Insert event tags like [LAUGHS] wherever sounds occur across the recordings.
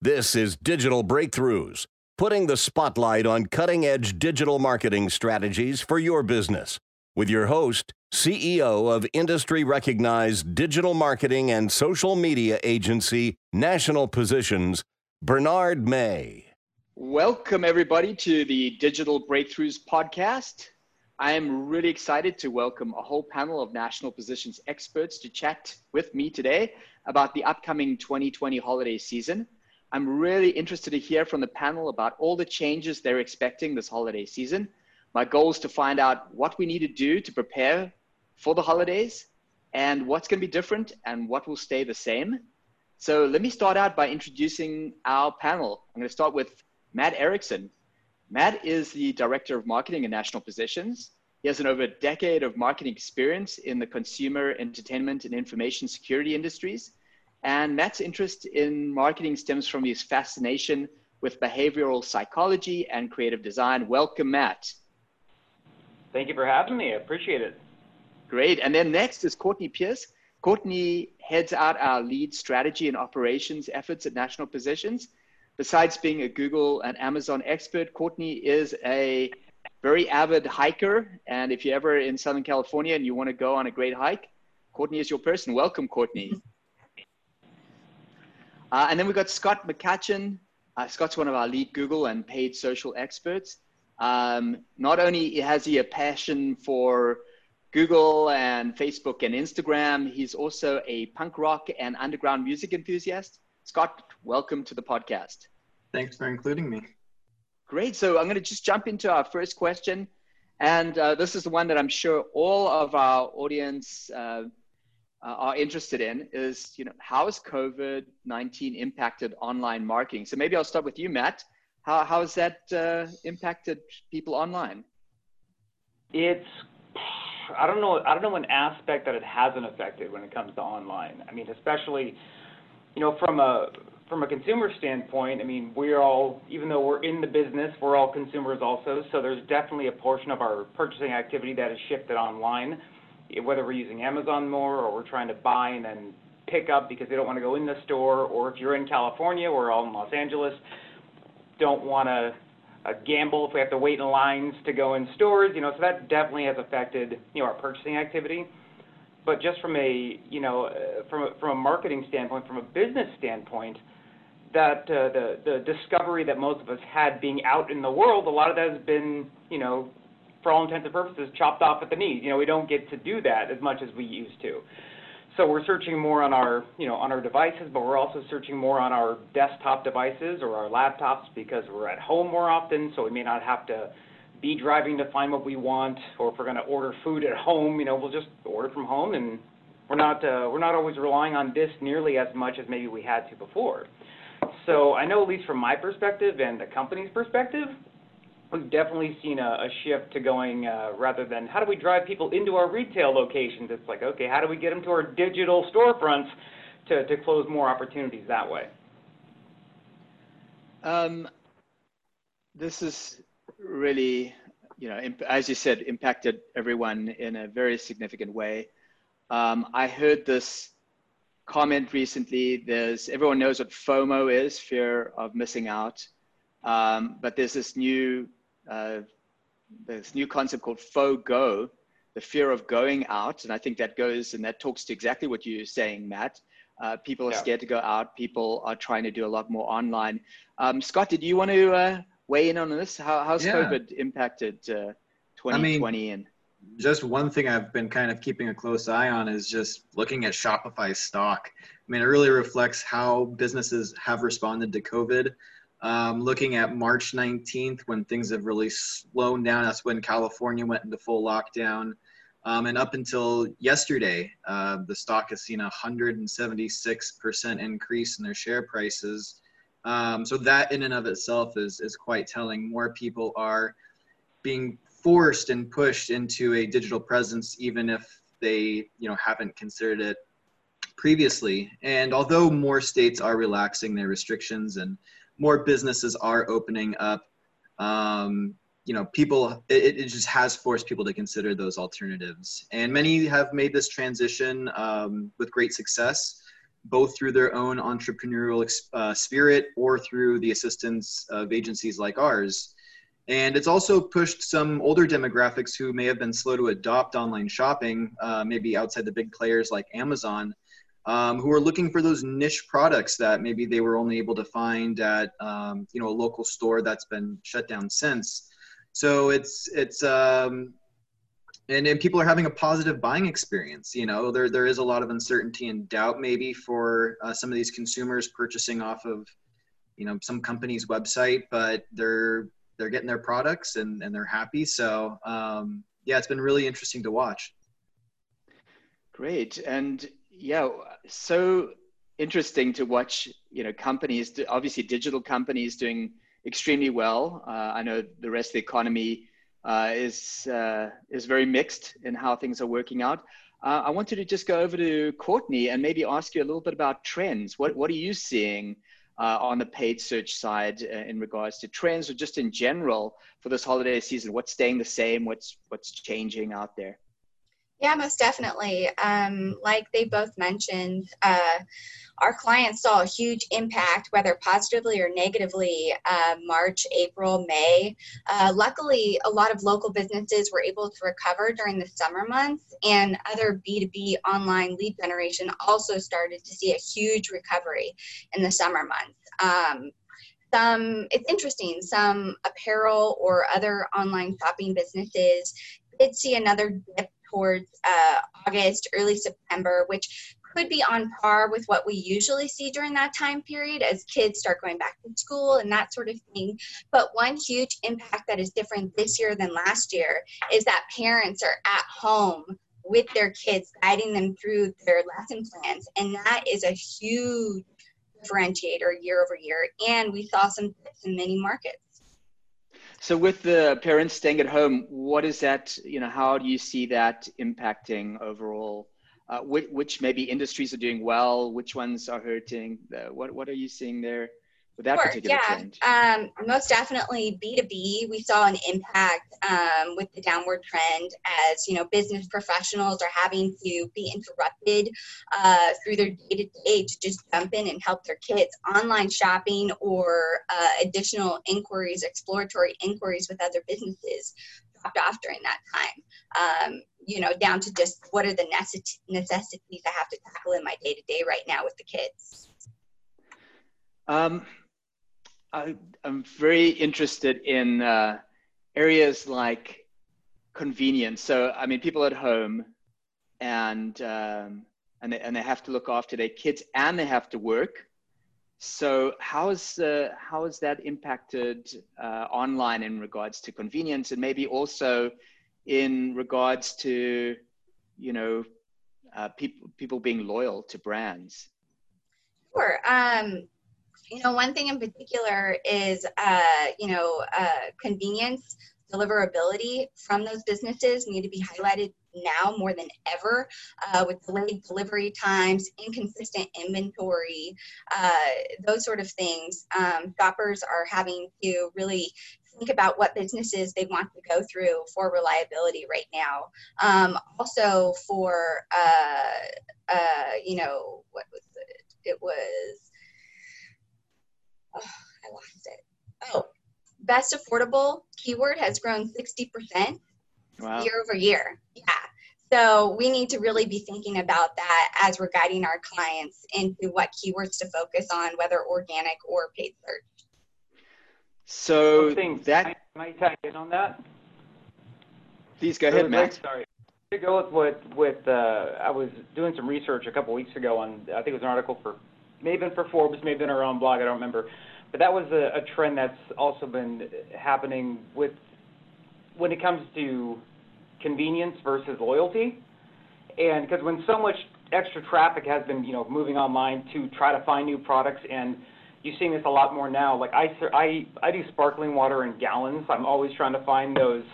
This is Digital Breakthroughs, putting the spotlight on cutting edge digital marketing strategies for your business. With your host, CEO of industry recognized digital marketing and social media agency National Positions, Bernard May. Welcome, everybody, to the Digital Breakthroughs podcast. I am really excited to welcome a whole panel of National Positions experts to chat with me today about the upcoming 2020 holiday season. I'm really interested to hear from the panel about all the changes they're expecting this holiday season. My goal is to find out what we need to do to prepare for the holidays and what's going to be different and what will stay the same. So let me start out by introducing our panel. I'm going to start with Matt Erickson. Matt is the Director of Marketing and National Positions. He has an over a decade of marketing experience in the consumer, entertainment, and information security industries. And Matt's interest in marketing stems from his fascination with behavioral psychology and creative design. Welcome, Matt. Thank you for having me. I appreciate it. Great. And then next is Courtney Pierce. Courtney heads out our lead strategy and operations efforts at National Positions. Besides being a Google and Amazon expert, Courtney is a very avid hiker. And if you're ever in Southern California and you want to go on a great hike, Courtney is your person. Welcome, Courtney. Uh, and then we've got Scott McCutcheon. Uh, Scott's one of our lead Google and paid social experts. Um, not only has he a passion for Google and Facebook and Instagram, he's also a punk rock and underground music enthusiast. Scott, welcome to the podcast. Thanks for including me. Great. So I'm going to just jump into our first question. And uh, this is the one that I'm sure all of our audience uh, are interested in is, you know, how has COVID-19 impacted online marketing? So maybe I'll start with you, Matt. How, how has that uh, impacted people online? It's I don't know. I don't know an aspect that it hasn't affected when it comes to online. I mean, especially, you know, from a from a consumer standpoint. I mean, we're all, even though we're in the business, we're all consumers also. So there's definitely a portion of our purchasing activity that has shifted online, whether we're using Amazon more or we're trying to buy and then pick up because they don't want to go in the store, or if you're in California, we're all in Los Angeles, don't want to uh, gamble if we have to wait in lines to go in stores, you know, so that definitely has affected, you know, our purchasing activity. But just from a, you know, uh, from a, from a marketing standpoint, from a business standpoint, that uh, the the discovery that most of us had being out in the world, a lot of that has been, you know, for all intents and purposes, chopped off at the knees. You know, we don't get to do that as much as we used to. So we're searching more on our, you know, on our devices, but we're also searching more on our desktop devices or our laptops because we're at home more often, so we may not have to be driving to find what we want, or if we're going to order food at home, you know, we'll just order from home, and we're not uh, we're not always relying on this nearly as much as maybe we had to before. So I know at least from my perspective and the company's perspective, we've definitely seen a, a shift to going uh, rather than how do we drive people into our retail locations? It's like, okay, how do we get them to our digital storefronts to, to close more opportunities that way? Um, this is really, you know, as you said, impacted everyone in a very significant way. Um, I heard this comment recently. There's everyone knows what FOMO is, fear of missing out. Um, but there's this new uh, this new concept called FOGO, the fear of going out. And I think that goes and that talks to exactly what you're saying, Matt. Uh, people are yeah. scared to go out. People are trying to do a lot more online. Um, Scott, did you want to uh, weigh in on this? How, how's yeah. COVID impacted 2020? Uh, I mean, and just one thing I've been kind of keeping a close eye on is just looking at Shopify stock. I mean, it really reflects how businesses have responded to COVID. Um, looking at March 19th, when things have really slowed down, that's when California went into full lockdown. Um, and up until yesterday, uh, the stock has seen a 176% increase in their share prices. Um, so that in and of itself is, is quite telling. More people are being forced and pushed into a digital presence, even if they you know haven't considered it previously. And although more states are relaxing their restrictions and more businesses are opening up. Um, you know, people, it, it just has forced people to consider those alternatives. And many have made this transition um, with great success. both through their own entrepreneurial uh, spirit or through the assistance of agencies like ours. And it's also pushed some older demographics who may have been slow to adopt online shopping, uh, maybe outside the big players like Amazon, um, who are looking for those niche products that maybe they were only able to find at um, you know a local store that's been shut down since. So it's it's um, and, and people are having a positive buying experience. You know, there there is a lot of uncertainty and doubt maybe for uh, some of these consumers purchasing off of you know some company's website, but they're they're getting their products and and they're happy. So um, yeah, it's been really interesting to watch. Great, and yeah, so interesting to watch. You know, companies obviously digital companies doing extremely well. Uh, I know the rest of the economy uh, is uh, is very mixed in how things are working out. Uh, I wanted to just go over to Courtney and maybe ask you a little bit about trends. What what are you seeing uh, on the paid search side uh, in regards to trends, or just in general for this holiday season? What's staying the same? What's what's changing out there? Yeah, most definitely. Um, like they both mentioned, uh, our clients saw a huge impact, whether positively or negatively, uh, March, April, May. Uh, luckily, a lot of local businesses were able to recover during the summer months, and other B2B online lead generation also started to see a huge recovery in the summer months. Um, some it's interesting some apparel or other online shopping businesses did see another dip towards uh, August, early September, which could be on par with what we usually see during that time period as kids start going back to school and that sort of thing. But one huge impact that is different this year than last year is that parents are at home with their kids, guiding them through their lesson plans. And that is a huge differentiator year over year. And we saw some in many markets. So with the parents staying at home, what is that, you know, how do you see that impacting overall? Uh, which, which, maybe industries are doing well, which ones are hurting? Uh, what, what are you seeing there? With that sure, particular yeah. trend? Um, most definitely B2B. We saw an impact um, with the downward trend as, you know, business professionals are having to be interrupted uh, through their day-to-day to just jump in and help their kids. Online shopping or uh, additional inquiries, exploratory inquiries with other businesses dropped off during that time. Um, you know, down to just what are the necessities I have to tackle in my day-to-day right now with the kids. Um, I, am very interested in uh, areas like convenience. So, I mean, people at home and um, and they, and they have to look after their kids and they have to work. So, how is uh, how is that impacted uh, online in regards to convenience and maybe also in regards to you know uh, people people being loyal to brands? Sure. Um, you know, one thing in particular is, uh, you know, uh, convenience, deliverability from those businesses need to be highlighted now more than ever uh, with delayed delivery times, inconsistent inventory, uh, those sort of things. Um, shoppers are having to really think about what businesses they want to go through for reliability right now. Um, also for, uh, uh, you know, what was it? It was oh, I lost it. Oh, best affordable keyword has grown 60% wow. year over year. Yeah. So we need to really be thinking about that as we're guiding our clients into what keywords to focus on, whether organic or paid search. So thing, that might tag in on that. Please go ahead, Matt. Sorry. To go with what with uh, I was doing some research a couple weeks ago on I think it was an article for may have been for Forbes, may have been our own blog, I don't remember. But that was a, a trend that's also been happening with when it comes to convenience versus loyalty. And because when so much extra traffic has been, you know, moving online to try to find new products, and you're seeing this a lot more now. Like I, I, I do sparkling water in gallons. I'm always trying to find those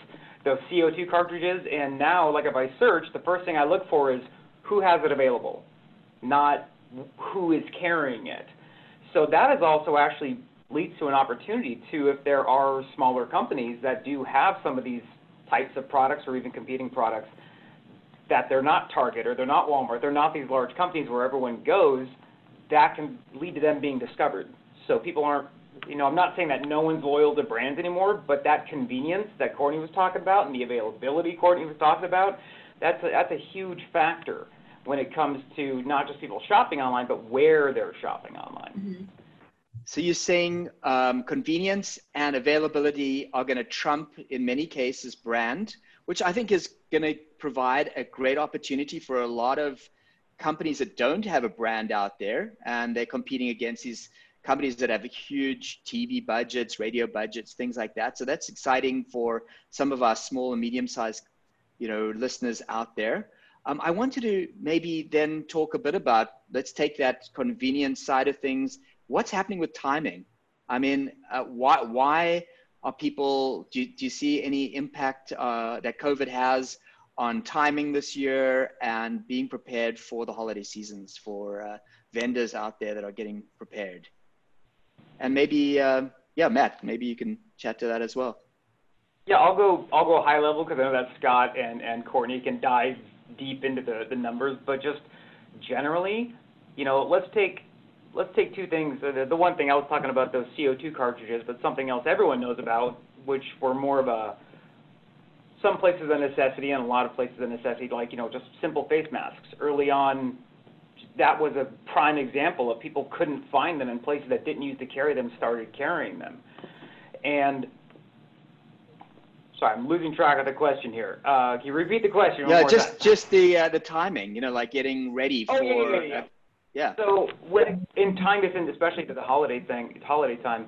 those CO2 cartridges. And now, like if I search, the first thing I look for is who has it available, not who is carrying it. So that is also actually leads to an opportunity to if there are smaller companies that do have some of these types of products or even competing products that they're not Target or they're not Walmart, they're not these large companies where everyone goes, that can lead to them being discovered. So people aren't, you know, I'm not saying that no one's loyal to brands anymore, but that convenience that Courtney was talking about and the availability Courtney was talking about, that's a, that's a huge factor when it comes to not just people shopping online, but where they're shopping online. Mm-hmm. So you're saying um, convenience and availability are going to trump, in many cases, brand, which I think is going to provide a great opportunity for a lot of companies that don't have a brand out there, and they're competing against these companies that have huge TV budgets, radio budgets, things like that. So that's exciting for some of our small and medium-sized, you know, listeners out there. Um, I wanted to maybe then talk a bit about, let's take that convenience side of things. What's happening with timing? I mean, uh, why, why are people, do, do you see any impact uh, that COVID has on timing this year and being prepared for the holiday seasons for uh, vendors out there that are getting prepared? And maybe, uh, yeah, Matt, maybe you can chat to that as well. Yeah, I'll go. I'll go high level because I know that Scott and and Courtney can dive deep into the, the numbers, but just generally, you know, let's take let's take two things. The, one thing I was talking about those CO2 cartridges, but something else everyone knows about, which were more of a some places a necessity and a lot of places a necessity, like you know, just simple face masks. Early on, that was a prime example of people couldn't find them in places that didn't use to carry them started carrying them, and Sorry, I'm losing track of the question here. Uh, can you repeat the question? Yeah, just time? just the uh, the timing. You know, like getting ready for. Oh, yeah, yeah, yeah. Uh, yeah. So when in time in, especially to the holiday thing, it's holiday time,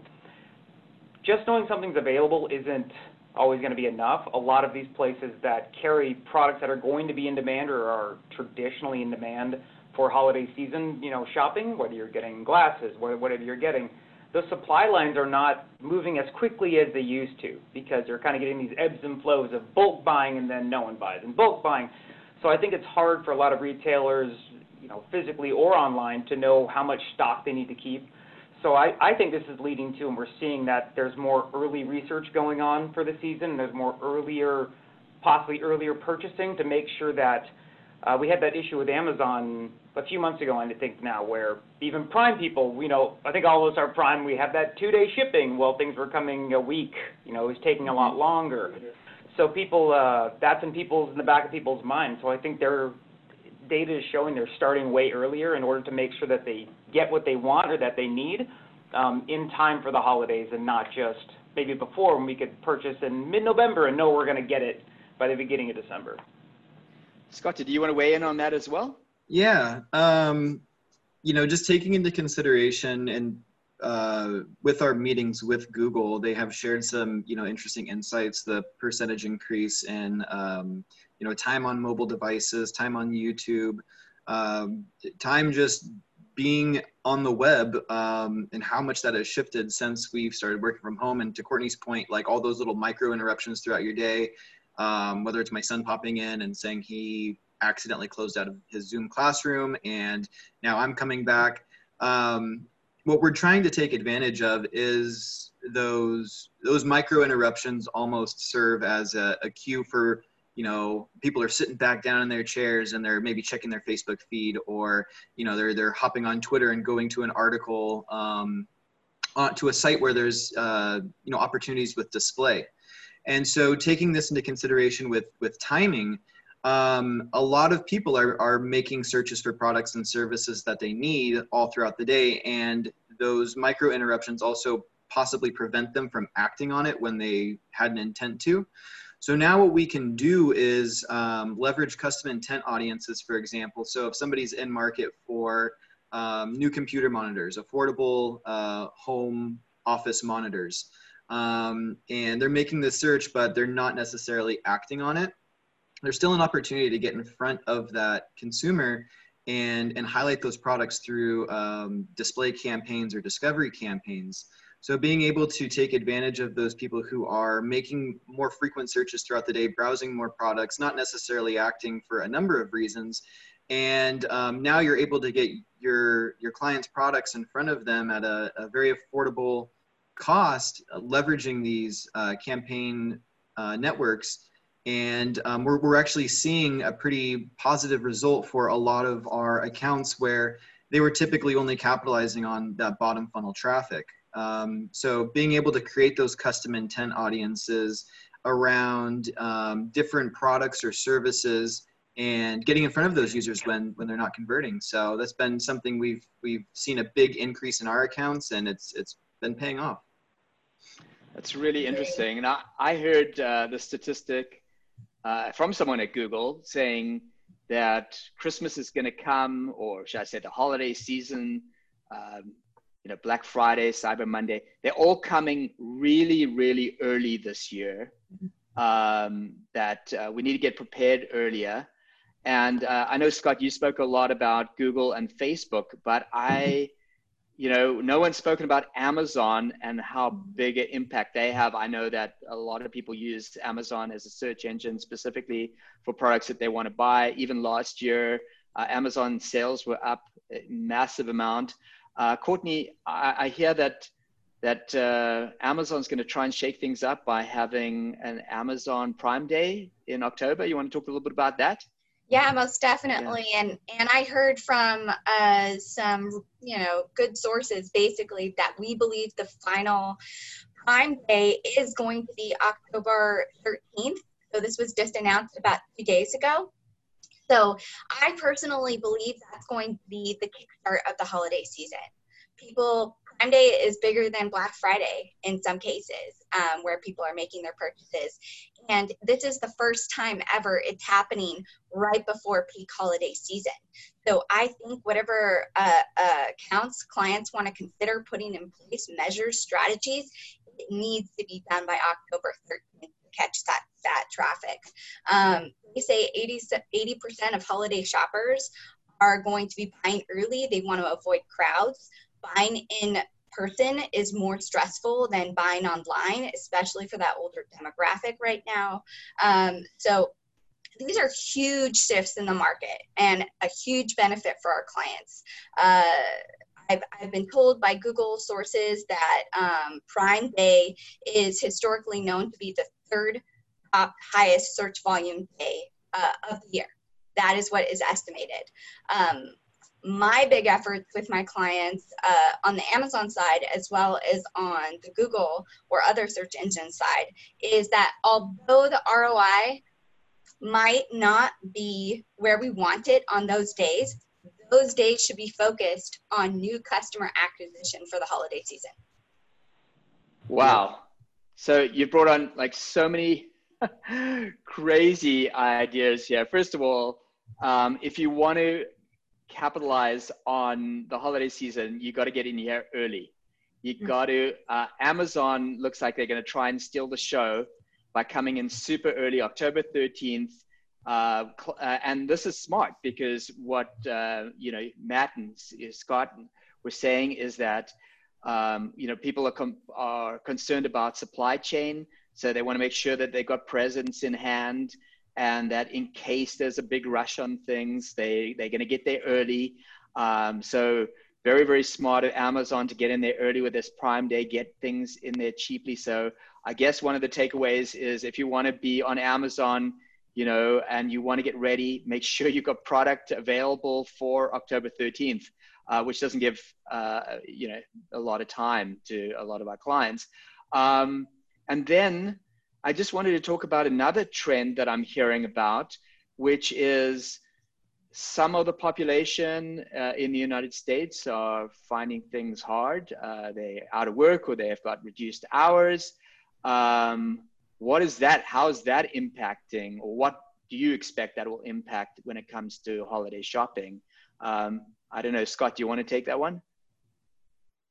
just knowing something's available isn't always going to be enough. A lot of these places that carry products that are going to be in demand or are traditionally in demand for holiday season, you know, shopping, whether you're getting glasses, whatever you're getting the supply lines are not moving as quickly as they used to because they're kind of getting these ebbs and flows of bulk buying and then no one buys and bulk buying. So I think it's hard for a lot of retailers, you know, physically or online to know how much stock they need to keep. So I, I think this is leading to, and we're seeing that there's more early research going on for the season. There's more earlier, possibly earlier purchasing to make sure that uh, we had that issue with Amazon a few months ago, and I think now, where even Prime people, you know, I think all of us are Prime. We have that two-day shipping. Well, things were coming a week. You know, it was taking a lot mm-hmm. longer. So people, uh, that's in people's in the back of people's minds. So I think their data is showing they're starting way earlier in order to make sure that they get what they want or that they need um, in time for the holidays, and not just maybe before when we could purchase in mid-November and know we're going to get it by the beginning of December. Scott, do you want to weigh in on that as well? Yeah. Um, you know, just taking into consideration and uh, with our meetings with Google, they have shared some, you know, interesting insights. The percentage increase in, um, you know, time on mobile devices, time on YouTube, um, time just being on the web, um, and how much that has shifted since we've started working from home. And to Courtney's point, like all those little micro interruptions throughout your day, um, whether it's my son popping in and saying he accidentally closed out of his Zoom classroom and now I'm coming back. Um, what we're trying to take advantage of is those those micro interruptions almost serve as a, a cue for you know people are sitting back down in their chairs and they're maybe checking their facebook feed or you know they're they're hopping on twitter and going to an article um, to a site where there's uh, you know opportunities with display and so taking this into consideration with, with timing, um, a lot of people are, are making searches for products and services that they need all throughout the day. And those micro interruptions also possibly prevent them from acting on it when they had an intent to. So now what we can do is um, leverage custom intent audiences, for example. So if somebody's in market for um, new computer monitors, affordable uh, home office monitors, um, and they're making the search, but they're not necessarily acting on it. There's still an opportunity to get in front of that consumer and, and highlight those products through um, display campaigns or discovery campaigns. So being able to take advantage of those people who are making more frequent searches throughout the day, browsing more products, not necessarily acting for a number of reasons. And um, now you're able to get your, your clients' products in front of them at a, a very affordable cost uh, leveraging these uh, campaign uh, networks. And um, we're, we're actually seeing a pretty positive result for a lot of our accounts where they were typically only capitalizing on that bottom funnel traffic. Um, so being able to create those custom intent audiences around um, different products or services and getting in front of those users when when they're not converting. So that's been something we've we've seen a big increase in our accounts, and it's it's been paying off. That's really interesting. And I, I heard uh, the statistic uh, from someone at Google saying that Christmas is going to come, or should I say the holiday season, um, you know, Black Friday, Cyber Monday, they're all coming really, really early this year. Um, that uh, we need to get prepared earlier. And uh, I know, Scott, you spoke a lot about Google and Facebook, but I you know, no one's spoken about Amazon and how big an impact they have. I know that a lot of people use Amazon as a search engine specifically for products that they want to buy. Even last year, uh, Amazon sales were up a massive amount. Uh, Courtney, I, I, hear that that uh, Amazon's going to try and shake things up by having an Amazon Prime Day in October. You want to talk a little bit about that? Yeah, most definitely. Yeah. And and I heard from uh, some you know good sources basically that we believe the final Prime Day is going to be October 13th. So this was just announced about two days ago. So I personally believe that's going to be the kickstart of the holiday season. People Prime Day is bigger than Black Friday in some cases, um, where people are making their purchases. And this is the first time ever it's happening right before peak holiday season. So I think whatever uh, uh, accounts clients want to consider putting in place measures, strategies, it needs to be done by October 13th to catch that that traffic. Um, we say 80 percent of holiday shoppers are going to be buying early. They want to avoid crowds buying in person is more stressful than buying online, especially for that older demographic right now. Um, so these are huge shifts in the market and a huge benefit for our clients. Uh, I've, I've, been told by Google sources that um, Prime Day is historically known to be the third top highest search volume day uh, of the year. That is what is estimated. Um, my big efforts with my clients uh, on the Amazon side as well as on the Google or other search engine side is that although the ROI might not be where we want it on those days, those days should be focused on new customer acquisition for the holiday season. Wow. So you've brought on like so many [LAUGHS] crazy ideas here. First of all, um, if you want to capitalize on the holiday season, you got to get in here early. You mm. got to. Uh, Amazon looks like they're going to try and steal the show by coming in super early, October 13th. Uh, uh, and this is smart because what uh, you know Matt and Scott were saying is that um, you know people are com- are concerned about supply chain, so they want to make sure that they got presents in hand and that in case there's a big rush on things, they they're going to get there early. Um, so very very smart of Amazon to get in there early with this Prime Day, get things in there cheaply. So I guess one of the takeaways is if you want to be on Amazon, you know, and you want to get ready, make [LAUGHS] sure you've got product available for October 13th, uh, which doesn't give uh, you know a lot of time to a lot of our clients. Um, and then I just wanted to talk about another trend that I'm hearing about, which is some of the population uh, in the United States are finding things hard. Uh, they're out of work or they've got reduced hours. Um, what is that? How is that impacting, or what do you expect that will impact when it comes to holiday shopping? Um, I don't know, Scott, do you want to take that one?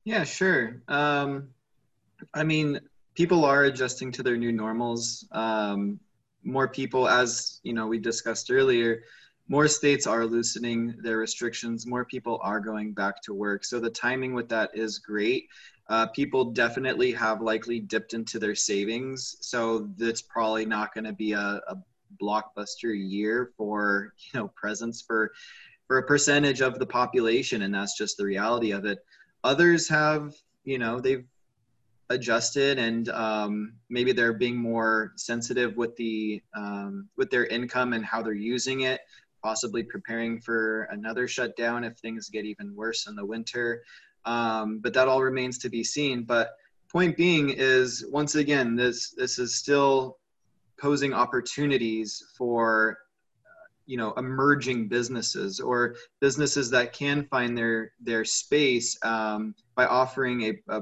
Yeah, sure. Um, I mean, people are adjusting to their new normals. Um, more people, as you know, we discussed earlier, more states are loosening their restrictions. More people are going back to work. So the timing with that is great. Uh, people definitely have likely dipped into their savings. So it's probably not going to be a, a blockbuster year for you know presents for for a percentage of the population, and that's just the reality of it. Others have you know they've adjusted and um, maybe they're being more sensitive with the um, with their income and how they're using it possibly preparing for another shutdown if things get even worse in the winter. Um, but that all remains to be seen. But point being is once again, this this is still posing opportunities for you know emerging businesses or businesses that can find their their space um, by offering a, a,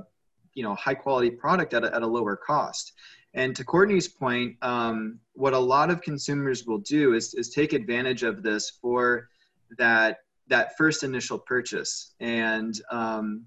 you know high quality product at a, at a lower cost. And to courtney's point um, what a lot of consumers will do is, is take advantage of this for that that first initial purchase and um,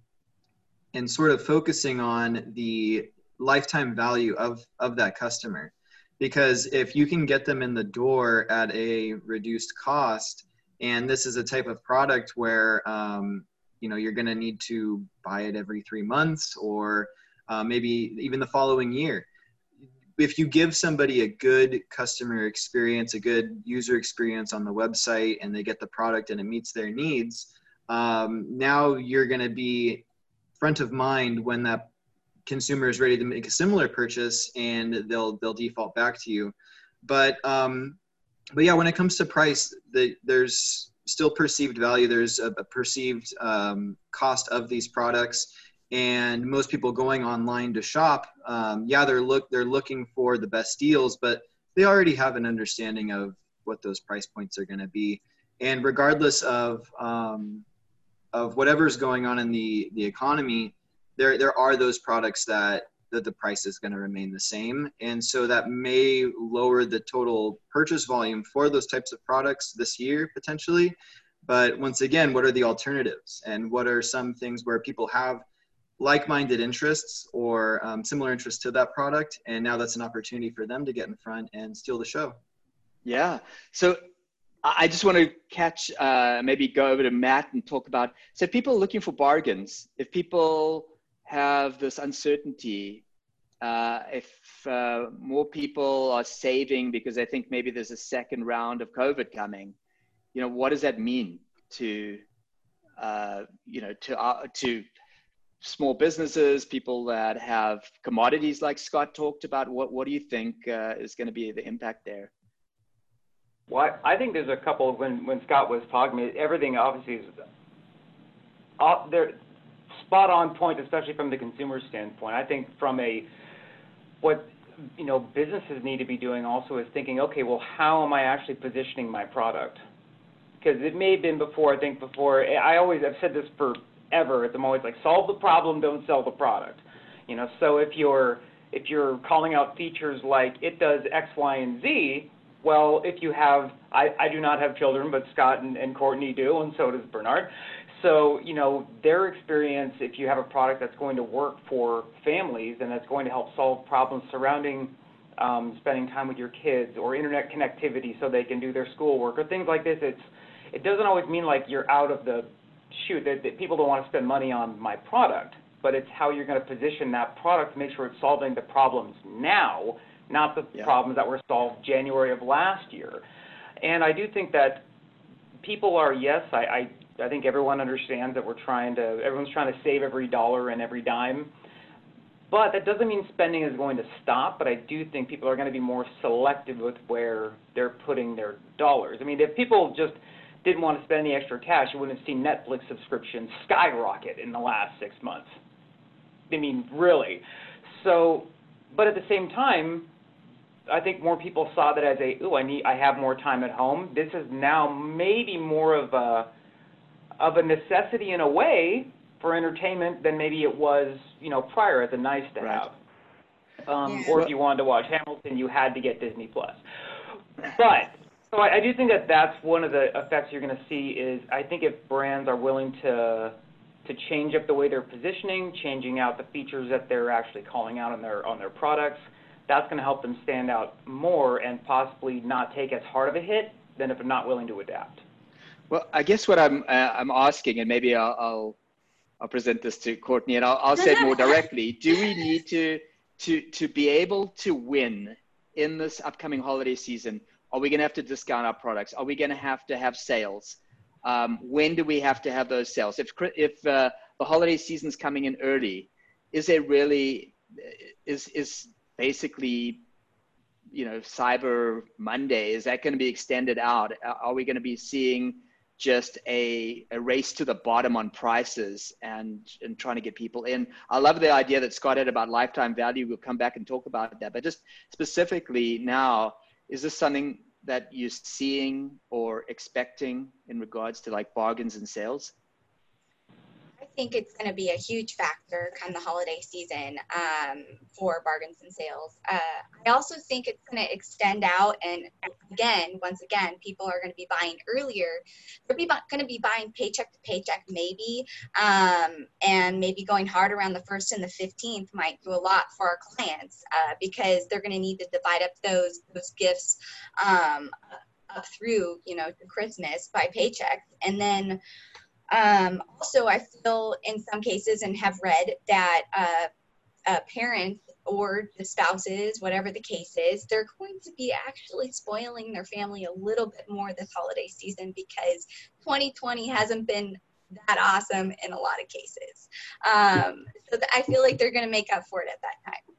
and sort of focusing on the lifetime value of of that customer. Because if you can get them in the door at a reduced cost and this is a type of product where um, you know you're going to need to buy it every three months or uh, maybe even the following year. If you give somebody a good customer experience a good user experience on the website and they get the product and it meets their needs um, now you're going to be front of mind when that consumer is ready to make a similar purchase and they'll they'll default back to you. But um but yeah when it comes to price the, there's still perceived value. There's a, a perceived um, cost of these products. And most people going online to shop um, yeah they're look they're looking for the best deals but they already have an understanding of what those price points are going to be. And regardless of um, of whatever's going on in the the economy there there are those products that that the price is going to remain the same. And so that may lower the total purchase volume for those types of products this year potentially. But once again what are the alternatives? And what are some things where people have like-minded interests or um, similar interests to that product and now that's an opportunity for them to get in front and steal the show? Yeah. So i just want to catch uh, maybe go over to matt and talk about so people looking for bargains. If people have this uncertainty. Uh, if uh, more people are saving because they think maybe there's a second round of COVID coming, you know, what does that mean to, uh, you know, to uh, to small businesses, people that have commodities like Scott talked about? What what do you think uh, is going to be the impact there? Well, I think there's a couple. When when Scott was talking, everything obviously is. Uh, there, spot on point, especially from the consumer standpoint. I think from a what you know businesses need to be doing also is thinking, okay, well, how am I actually positioning my product? Because it may have been before. I think before I always I've said this forever. I'm always like solve the problem, don't sell the product. You know, so if you're if you're calling out features like it does X, Y, and Z, well, if you have, I, I do not have children, but Scott and, and Courtney do, and so does Bernard. So, you know, their experience, if you have a product that's going to work for families and that's going to help solve problems surrounding um, spending time with your kids or internet connectivity so they can do their schoolwork or things like this, it's it doesn't always mean like you're out of the shoot that, that people don't want to spend money on my product, but it's how you're going to position that product to make sure it's solving the problems now, not the yeah. problems that were solved January of last year. And I do think that people are yes, I, I I think everyone understands that we're trying to, everyone's trying to save every dollar and every dime. But that doesn't mean spending is going to stop, but I do think people are going to be more selective with where they're putting their dollars. I mean, if people just didn't want to spend any extra cash, you wouldn't have seen Netflix subscriptions skyrocket in the last six months. I mean, really. So, but at the same time, I think more people saw that as a, ooh, I need, I have more time at home. This is now maybe more of a, of a necessity in a way for entertainment than maybe it was, you know, prior as a nice to right. have. Um, yeah. Or if you wanted to watch Hamilton, you had to get Disney Plus. But so I, I do think that that's one of the effects you're going to see is I think if brands are willing to to change up the way they're positioning, changing out the features that they're actually calling out on their on their products, that's going to help them stand out more and possibly not take as hard of a hit than if they're not willing to adapt. Well, I guess what I'm uh, I'm asking, and maybe I'll, I'll, I'll present this to Courtney, and I'll, I'll say it more [LAUGHS] directly. Do we need to to to be able to win in this upcoming holiday season? Are we going to have to discount our products? Are we going to have to have sales? Um, when do we have to have those sales? If if uh, the holiday season's coming in early, is it really is is basically you know, Cyber Monday? Is that going to be extended out? Are we going to be seeing just a, a race to the bottom on prices and, and trying to get people in? I love the idea that Scott had about lifetime value. We'll come back and talk about that. But just specifically now, is this something that you're seeing or expecting in regards to like bargains and sales? Think it's going to be a huge factor come the holiday season um, for bargains and sales. Uh, I also think it's going to extend out, and again, once again, people are going to be buying earlier. They're going to be buying paycheck to paycheck, maybe, um, and maybe going hard around the first and the fifteenth might do a lot for our clients uh, because they're going to need to divide up those those gifts. Um, up through you know Christmas by paycheck, and then um, also, I feel in some cases and have read that uh, uh, parents or the spouses, whatever the case is, they're going to be actually spoiling their family a little bit more this holiday season because 2020 hasn't been that awesome in a lot of cases. Um, so I feel like they're going to make up for it at that time.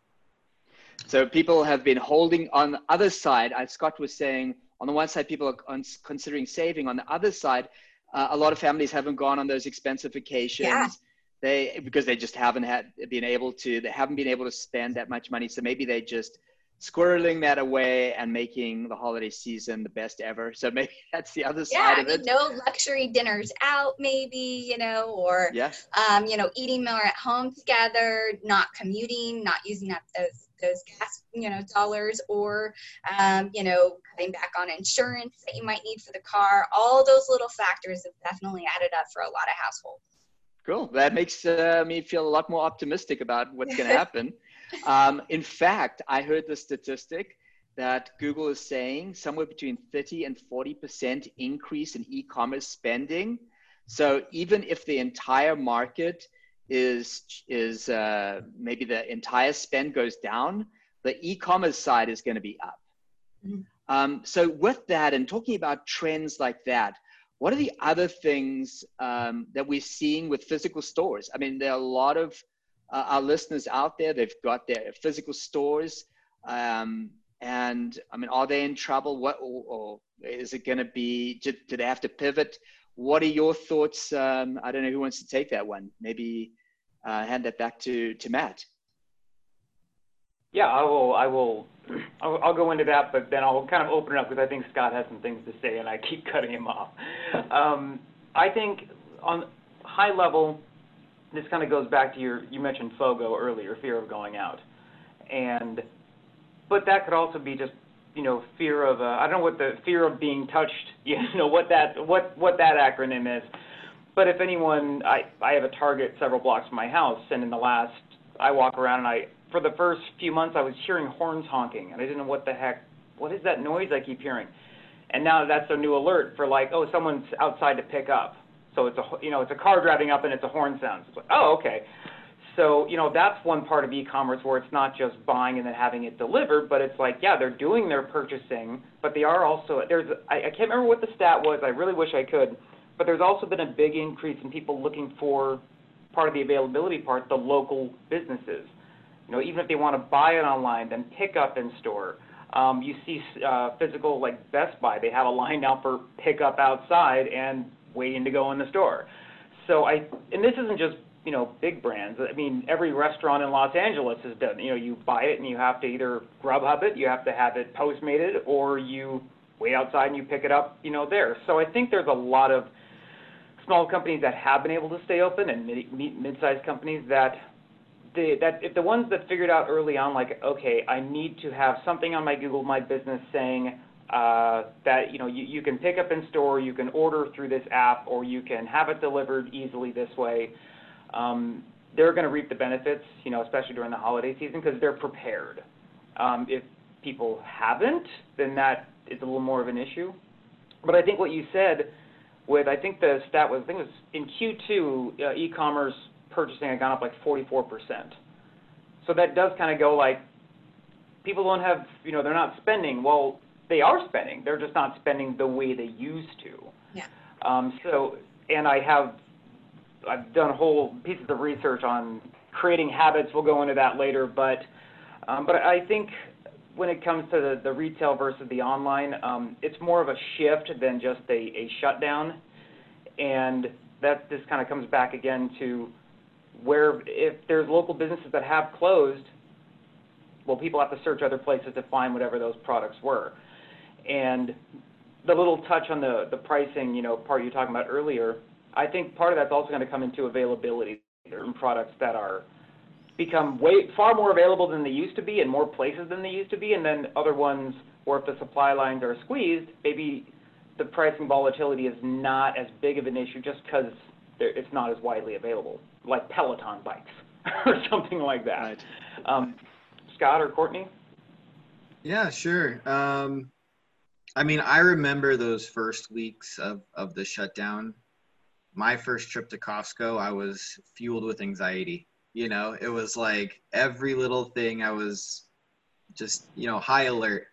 So people have been holding on the other side, as Scott was saying, on the one side, people are considering saving. On the other side, uh, a lot of families haven't gone on those expensive vacations. Yeah. They because they just haven't had been able to. They haven't been able to spend that much money. So maybe they just squirreling that away and making the holiday season the best ever. So maybe [LAUGHS] that's the other yeah, side of it. No luxury dinners out, maybe, you know, or, yeah. um, you know, eating more at home together, not commuting, not using up those those gas, you know, dollars or, um, you know, cutting back on insurance that you might need for the car. All those little factors have definitely added up for a lot of households. Cool. That makes uh, me feel a lot more optimistic about what's going [LAUGHS] to happen. um, in fact, I heard the statistic that Google is saying somewhere between 30 and 40% increase in e commerce spending. So even if the entire market is is uh, maybe the entire spend goes down, the e-commerce side is going to be up. Mm-hmm. Um, so with that, and talking about trends like that, what are the other things um, that we're seeing with physical stores? I mean, there are a lot of uh, our listeners out there. They've got their physical stores, um, and I mean, are they in trouble? What or, or is it going to be? Do, do, they have to pivot? What are your thoughts? Um, I don't know who wants to take that one. Maybe uh, hand that back to, to Matt. Yeah, I will. I will. [CLEARS THROAT] I'll, I'll, go into that, but then I'll kind of open it up because I think Scott has some things to say, and I keep [LAUGHS] cutting him off. Um, I think on high level, this kind of goes back to your. You mentioned FOGO earlier, fear of going out, and but that could also be just you know fear of. Uh, I don't know what the fear of being touched. [LAUGHS] You know what that what what that acronym is. But if anyone, I, I have a Target several blocks from my house, and in the last, I walk around and I, for the first few months, I was hearing horns honking, and I didn't know what the heck, what is that noise I keep hearing? And now that's a new alert for like, oh, someone's outside to pick up. So it's a, you know, it's a car driving up and it's a horn sound. It's like, oh, okay. So, you know, that's one part of e-commerce where it's not just buying and then having it delivered, but it's like, yeah, they're doing their purchasing, but they are also, there's, I, I can't remember what the stat was. I really wish I could but there's also been a big increase in people looking for part of the availability part, the local businesses. You know, even if they want to buy it online, then pick up in store. Um, you see uh, physical like Best Buy, they have a line now for pickup outside and waiting to go in the store. So I, and this isn't just you know big brands. I mean, every restaurant in Los Angeles has done. You know, you buy it and you have to either Grubhub it, you have to have it Postmated, or you wait outside and you pick it up. You know, there. So I think there's a lot of small companies that have been able to stay open and mid, mid-sized companies that the, that if the ones that figured out early on, like, okay, I need to have something on my Google My Business saying uh, that you know you, you can pick up in store, you can order through this app, or you can have it delivered easily this way. Um, they're going to reap the benefits, you know, especially during the holiday season because they're prepared. Um, if people haven't, then that is a little more of an issue. But I think what you said with I think the stat was I think it was in Q2 uh, e-commerce purchasing had gone up like 44%. So that does kind of go like people don't have you know they're not spending. Well, they are spending. They're just not spending the way they used to. Yeah. Um, so and I have I've done whole pieces of research on creating habits. We'll go into that later, but um, but I think when it comes to the, retail versus the online, um, it's more of a shift than just a, shutdown. And that this kind of comes back again to where if there's local businesses that have closed, well, people have to search other places to find whatever those products were. And the little touch on the, the pricing, you know, part you were talking about earlier, I think part of that's also going to come into availability. Certain products that are become way far more available than they used to be in more places than they used to be, and then other ones where if the supply lines are squeezed, maybe the pricing volatility is not as big of an issue just because it's not as widely available, like Peloton bikes [LAUGHS] or something like that. Right. Um, Scott or Courtney? Yeah, sure. Um, I mean, I remember those first weeks of, of the shutdown. My first trip to Costco, I was fueled with anxiety you know it was like every little thing i was just you know high alert.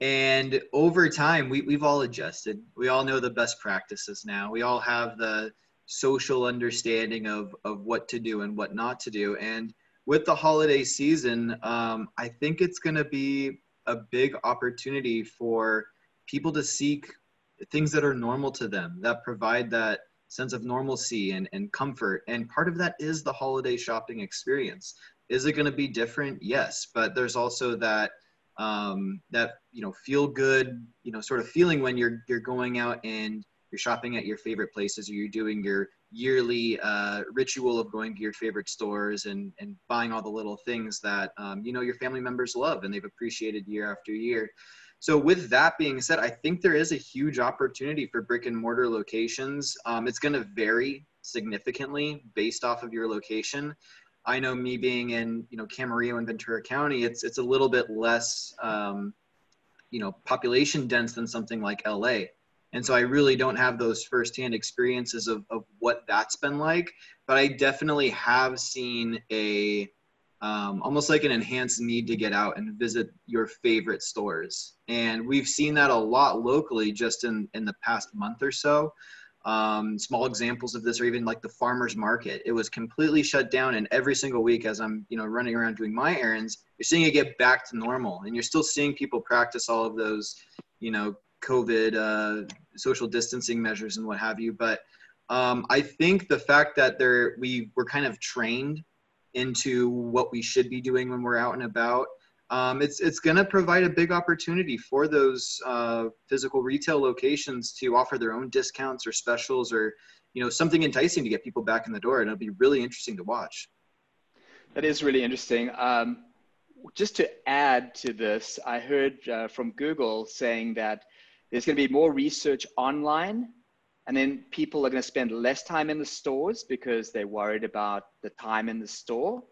And over time we, we've all adjusted. We all know the best practices now. We all have the social understanding of of what to do and what not to do. And with the holiday season um, i think it's going to be a big opportunity for people to seek things that are normal to them that provide that sense of normalcy and, and comfort. And part of that is the holiday shopping experience. Is it going to be different? Yes, but there's also that um, that you know feel good you know sort of feeling when you're you're going out and you're shopping at your favorite places or you're doing your yearly uh, ritual of going to your favorite stores and and buying all the little things that um, you know your family members love and they've appreciated year after year so with that being said, I think there is a huge opportunity for brick and mortar locations. Um, it's going to vary significantly based off of your location. I know me being in you know Camarillo and Ventura County, it's it's a little bit less um, you know population dense than something like LA, and so I really don't have those firsthand experiences of of what that's been like. But I definitely have seen a um, almost like an enhanced need to get out and visit your favorite stores. And we've seen that a lot locally just in, in the past month or so. Um, small examples of this are even like the farmers market. It was completely shut down, and every single week, as I'm you know running around doing my errands, you're seeing it get back to normal, and you're still seeing people practice all of those you know COVID uh, social distancing measures and what have you. But um, I think the fact that there we were kind of trained into what we should be doing when we're out and about. Um, it's it's going to provide a big opportunity for those uh, physical retail locations to offer their own discounts or specials or you know something enticing to get people back in the door, and it'll be really interesting to watch. That is really interesting. Um, just to add to this, I heard uh, from Google saying that there's going to be more research online and then people are going to spend less time in the stores because they're worried about the time in the store.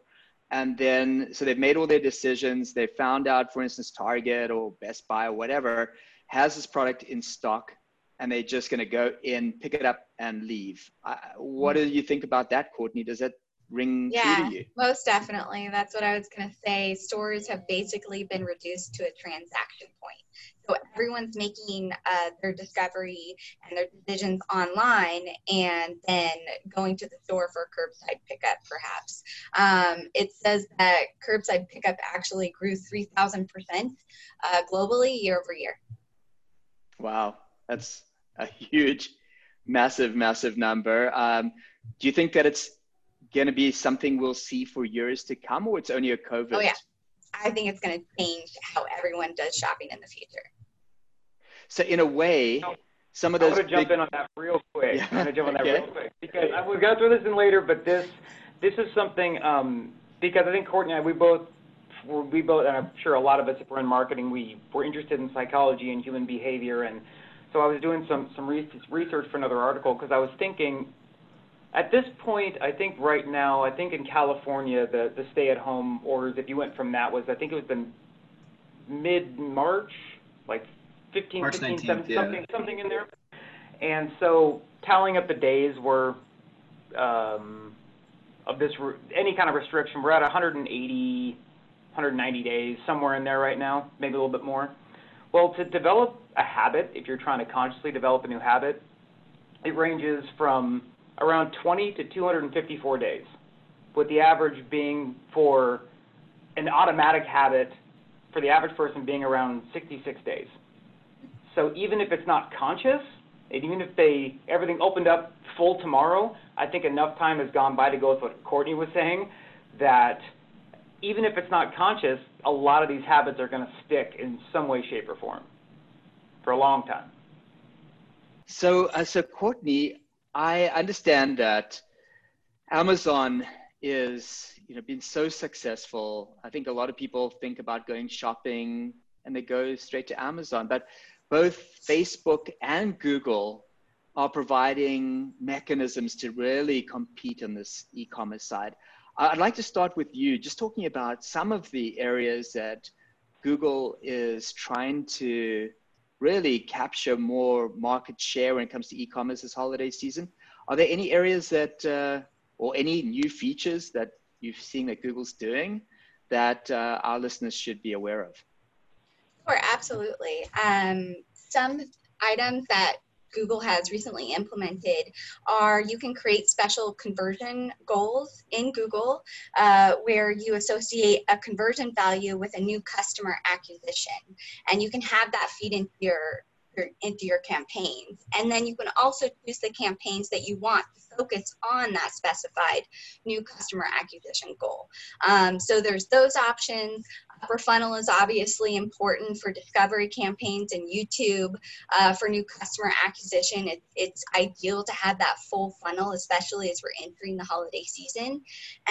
And then, so they've made all their decisions. They found out, for instance, Target or Best Buy or whatever has this product in stock and they're just going to go in, pick it up, and leave. Uh, what do you think about that, Courtney? Does that ring yeah, true to you? Most definitely. That's what I was going to say. Stores have basically been reduced to a transaction point. So everyone's making uh, their discovery and their decisions online and then going to the store for curbside pickup, perhaps. Um, it says that curbside pickup actually grew 3,000% uh, globally year over year. Wow, that's a huge, massive, massive number. Um, do you think that it's going to be something we'll see for years to come, or it's only a COVID? Oh, yeah. I think it's going to change how everyone does shopping in the future. So in a way, some of those. I'm going to jump in on that real quick. Yeah. I'm going to jump on that okay. real quick because I, we'll go through this in later, but this this is something um, because I think Courtney and I, we both we both and I'm sure a lot of us if we're in marketing we we're interested in psychology and human behavior and so I was doing some some research for another article because I was thinking at this point, I think right now, I think in California, the, the stay-at-home orders, if you went from that, was I think it was the mid-March, like 15, March 15, 19th, 17, yeah. something, something in there. And so tallying up the days were um, of this any kind of restriction. We're at 180, 190 days, somewhere in there right now, maybe a little bit more. Well, to develop a habit, if you're trying to consciously develop a new habit, it ranges from around 20 to 254 days, with the average being for an automatic habit for the average person being around 66 days. So even if it's not conscious, and even if they everything opened up full tomorrow, I think enough time has gone by to go with what Courtney was saying, that even if it's not conscious, a lot of these habits are going to stick in some way, shape, or form for a long time. So, uh, so Courtney, I understand that Amazon is, you know, been so successful. I think a lot of people think about going shopping and they go straight to Amazon, but both Facebook and Google are providing mechanisms to really compete on this e-commerce side. I'd like to start with you, just talking about some of the areas that Google is trying to really capture more market share when it comes to e-commerce this holiday season. Are there any areas that, uh, or any new features that you've seen that Google's doing that uh, our listeners should be aware of? Sure, absolutely. Um, some items that Google has recently implemented are you can create special conversion goals in Google uh, where you associate a conversion value with a new customer acquisition. And you can have that feed into your into your campaigns. And then you can also choose the campaigns that you want to focus on that specified new customer acquisition goal. Um, so there's those options. Upper funnel is obviously important for discovery campaigns and YouTube uh, for new customer acquisition. It, it's ideal to have that full funnel, especially as we're entering the holiday season.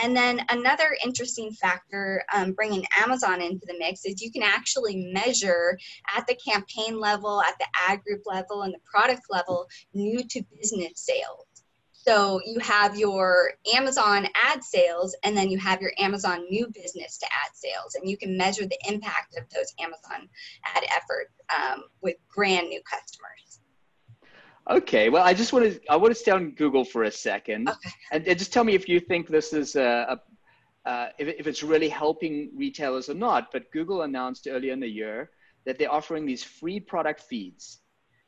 And then another interesting factor um, bringing Amazon into the mix is you can actually measure at the campaign level, at the ad group level, and the product level new to business sales. So you have your Amazon ad sales, and then you have your Amazon new business to ad sales, and you can measure the impact of those Amazon ad efforts um, with brand new customers. Okay, well, I just want to I want to stay on Google for a second, okay. and, and, just tell me if you think this is a, a uh, if, if it's really helping retailers or not. But Google announced earlier in the year that they're offering these free product feeds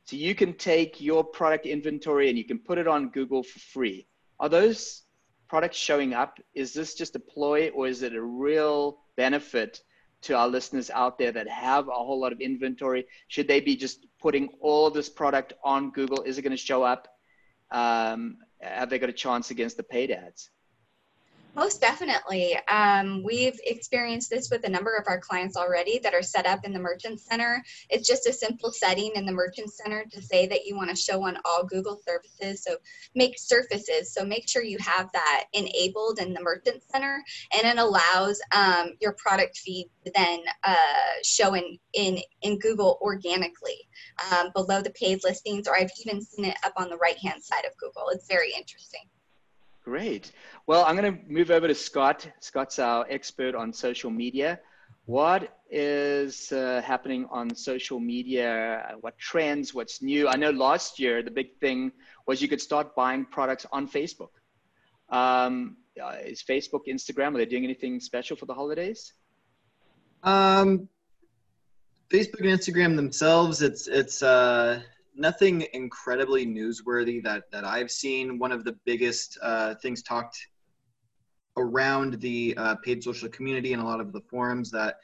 so you can take your product inventory and you can put it on Google for free. Are those products showing up? Is this just a ploy or is it a real benefit to our listeners out there that have a whole lot of inventory? Should they be just putting all this product on Google? Is it going to show up? Um, have they got a chance against the paid ads? Most definitely. Um, we've experienced this with a number of our clients already that are set up in the Merchant Center. It's just a simple setting in the Merchant Center to say that you want to show on all Google services. So make surfaces. So make sure you have that enabled in the Merchant Center and it allows um, your product feed to then uh, show in, in, in Google organically um, below the paid listings, or I've even seen it up on the right hand side of Google. It's very interesting. Great. Well, I'm going to move over to Scott. Scott's our expert on social media. What is uh, happening on social media? What trends? What's new? I know last year the big thing was you could start buying products on Facebook. Um, uh, is Facebook, Instagram, are they doing anything special for the holidays? Um, Facebook and Instagram themselves, it's it's uh, nothing incredibly newsworthy that that I've seen. One of the biggest uh, things talked around the uh, paid social community and a lot of the forums that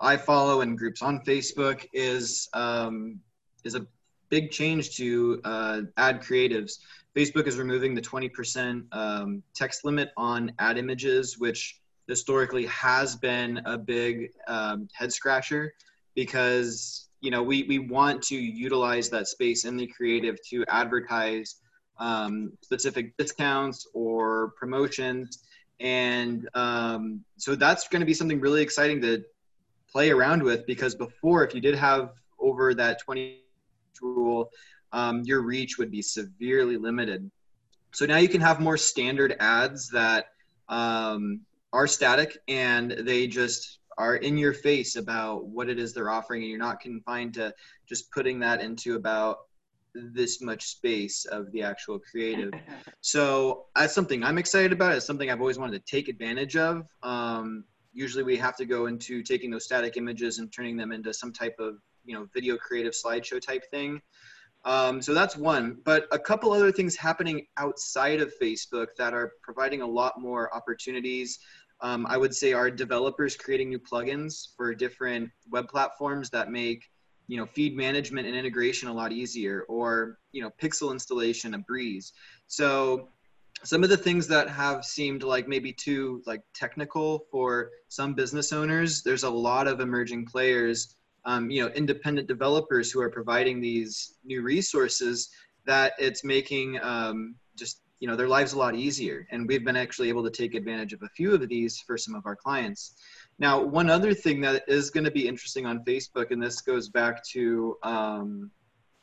I follow and groups on Facebook is um, is a big change to uh, ad creatives. Facebook is removing the 20% um, text limit on ad images, which historically has been a big um, head scratcher because you know we, we want to utilize that space in the creative to advertise um, specific discounts or promotions. And um, so that's going to be something really exciting to play around with because before if you did have over that 20 rule um, your reach would be severely limited. So now you can have more standard ads that um, are static and they just are in your face about what it is they're offering and you're not confined to just putting that into about this much space of the actual creative. [LAUGHS] So that's something i'm excited about. It's something i've always wanted to take advantage of. Um, usually we have to go into taking those static images and turning them into some type of you know video creative slideshow type thing. Um, so that's one. But a couple other things happening outside of facebook that are providing a lot more opportunities Um, I would say are developers creating new plugins for different web platforms that make you know feed management and integration a lot easier or you know pixel installation a breeze. So some of the things that have seemed like maybe too like technical for some business owners there's a lot of emerging players um, you know independent developers who are providing these new resources that it's making um, just you know their lives a lot easier. And we've been actually able to take advantage of a few of these for some of our clients. Now one other thing that is going to be interesting on facebook and this goes back to um,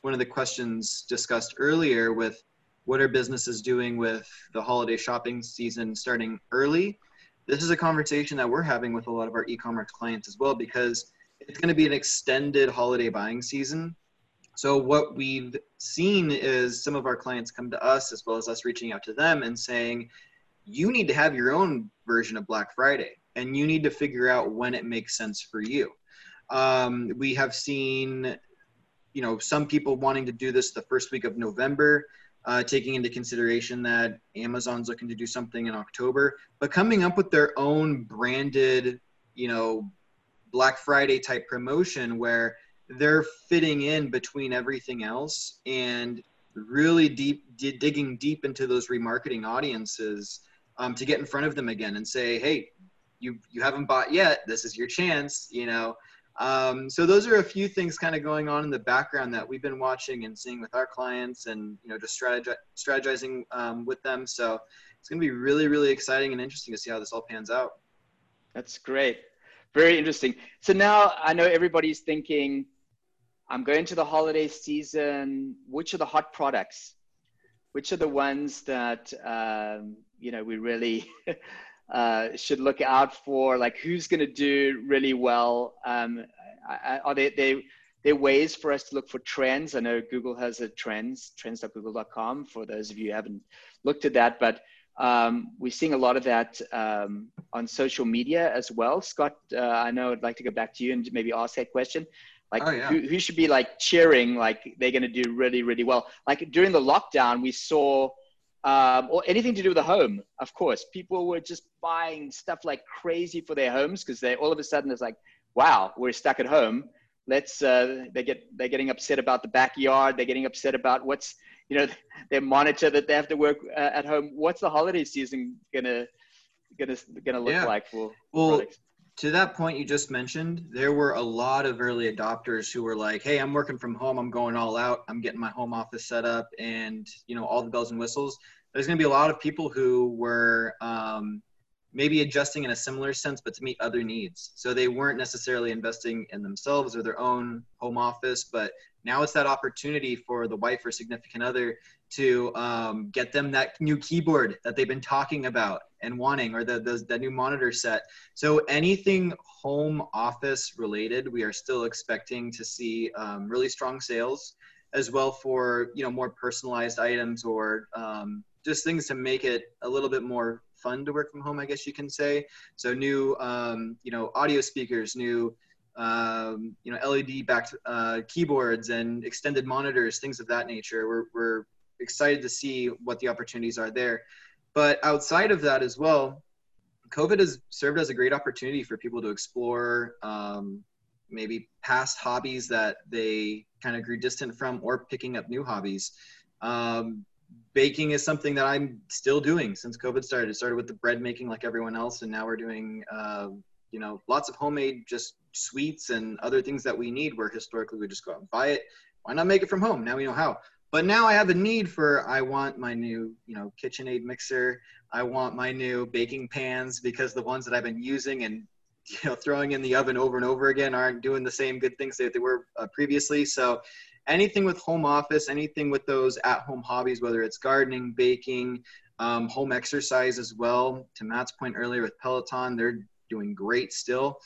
one of the questions discussed earlier with what are businesses doing with the holiday shopping season starting early this is a conversation that we're having with a lot of our e-commerce clients as well because it's going to be an extended holiday buying season so what we've seen is some of our clients come to us as well as us reaching out to them and saying, you need to have your own version of Black Friday and you need to figure out when it makes sense for you. Um, we have seen, you know, some people wanting to do this the first week of November, uh, taking into consideration that Amazon's looking to do something in October, but coming up with their own branded, you know, Black Friday type promotion where they're fitting in between everything else and really deep d- digging deep into those remarketing audiences um, to get in front of them again and say hey you you haven't bought yet. This is your chance you know? Um, so those are a few things kind of going on in the background that we've been watching and seeing with our clients and you know just strategi- strategizing um, with them. So it's going to be really really exciting and interesting to see how this all pans out. That's great. Very interesting. So now i know everybody's thinking I'm going to the holiday season. Which are the hot products? Which are the ones that um, you know we really [LAUGHS] uh, should look out for? Like who's going to do really well? Um, are there are ways for us to look for trends? I know Google has a trends trends.google.com for those of you who haven't looked at that, but um, we're seeing a lot of that um, on social media as well. Scott, uh, I know I'd like to go back to you and maybe ask that question. Like oh, yeah. who, who should be like cheering like they're going to do really really well. Like during the lockdown, we saw um, or anything to do with the home. Of course, people were just buying stuff like crazy for their homes because they all of a sudden it's like, wow, we're stuck at home. Let's. Uh, they get they're getting upset about the backyard. They're getting upset about what's you know [LAUGHS] their monitor that they have to work uh, at home. What's the holiday season gonna gonna gonna look yeah. like for well, products? To that point you just mentioned, there were a lot of early adopters who were like, "Hey, I'm working from home. I'm going all out. I'm getting my home office set up, and you know all the bells and whistles." There's going to be a lot of people who were um, maybe adjusting in a similar sense, but to meet other needs. So they weren't necessarily investing in themselves or their own home office, but now it's that opportunity for the wife or significant other to um, get them that new keyboard that they've been talking about and wanting or the, the, the new monitor set. So anything home office related we are still expecting to see um, really strong sales as well for you know more personalized items or um, just things to make it a little bit more fun to work from home i guess you can say. So new um, you know audio speakers new um, you know led backed uh, keyboards and extended monitors things of that nature. We're, we're excited to see what the opportunities are there. But outside of that as well, COVID has served as a great opportunity for people to explore um, maybe past hobbies that they kind of grew distant from or picking up new hobbies. Um, baking is something that I'm still doing since COVID started. It started with the bread making like everyone else, and now we're doing, uh, you know, lots of homemade just sweets and other things that we need where historically we just go out and buy it. Why not make it from home? Now we know how. But now I have a need for I want my new, you know, KitchenAid mixer. I want my new baking pans because the ones that I've been using and [LAUGHS] you know throwing in the oven over and over again aren't doing the same good things that they were uh, previously. So anything with home office, anything with those at-home hobbies, whether it's gardening, baking, um, home exercise as well. To Matt's point earlier with Peloton, they're doing great still.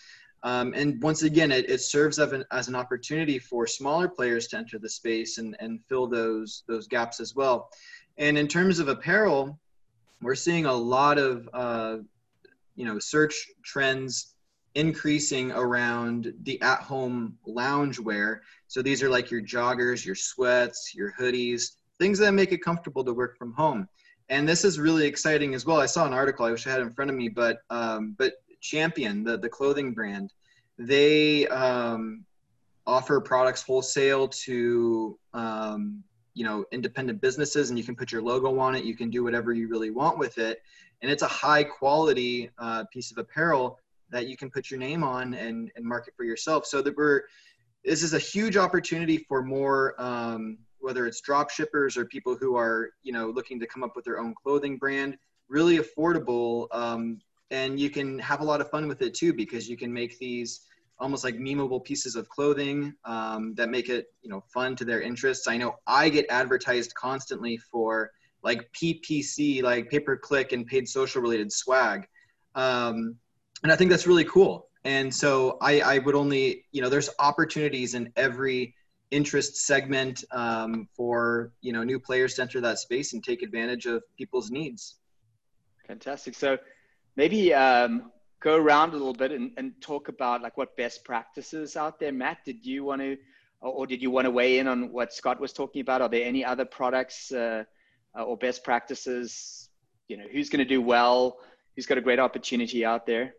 Um, and once again, it, it serves as an, as an opportunity for smaller players to enter the space and, and fill those, those gaps as well. And in terms of apparel, we're seeing a lot of, uh, you know, search trends increasing around the at-home lounge wear. So these are like your joggers, your sweats, your hoodies, things that make it comfortable to work from home. and this is really exciting as well. I saw an article I wish I had in front of me, but um, but Champion, the the clothing brand, they um, offer products wholesale to um, you know independent businesses, and you can put your logo on it. You can do whatever you really want with it, and it's a high quality uh, piece of apparel that you can put your name on and, and market for yourself. So that we're this is a huge opportunity for more um, whether it's drop shippers or people who are you know looking to come up with their own clothing brand really affordable um, and you can have a lot of fun with it too because you can make these almost like memeable pieces of clothing um, that make it you know fun to their interests i know i get advertised constantly for like ppc like pay per click and paid social related swag um, and i think that's really cool and so I, I would only you know there's opportunities in every interest segment um, for you know new players to enter that space and take advantage of people's needs. Fantastic. So maybe um, go around a little bit and, and talk about like what best practices out there. Matt, did you want to, or did you want to weigh in on what Scott was talking about? Are there any other products uh, or best practices? You know, who's going to do well? Who's got a great opportunity out there?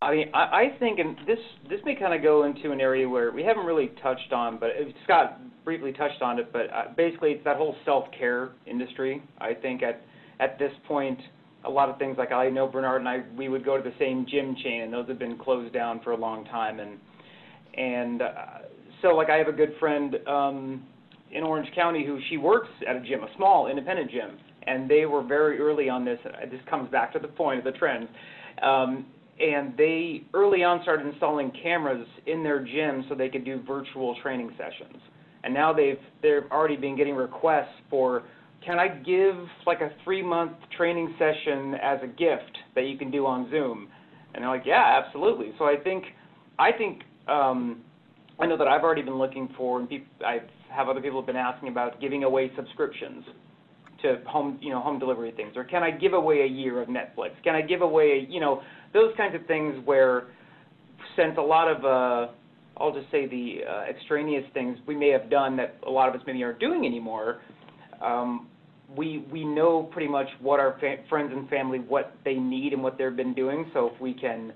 I mean, I, I think, and this this may kind of go into an area where we haven't really touched on, but Scott briefly touched on it. But uh, basically, it's that whole self care industry. I think at at this point, a lot of things like I know Bernard and I, we would go to the same gym chain, and those have been closed down for a long time. And and uh, so, like, I have a good friend um, in Orange County who she works at a gym, a small independent gym, and they were very early on this. This comes back to the point of the trend. Um, and they early on started installing cameras in their gym so they could do virtual training sessions. And now they've they've already been getting requests for can I give like a three month training session as a gift that you can do on Zoom? And they're like, yeah, absolutely. So I think I think um, I know that I've already been looking for, and people, I have other people have been asking about giving away subscriptions to home, you know, home delivery things, or can I give away a year of Netflix? Can I give away, you know, those kinds of things where since a lot of uh, I'll just say the uh, extraneous things we may have done that a lot of us maybe aren't doing anymore. Um, we we know pretty much what our fa- friends and family what they need and what they've been doing. So if we can,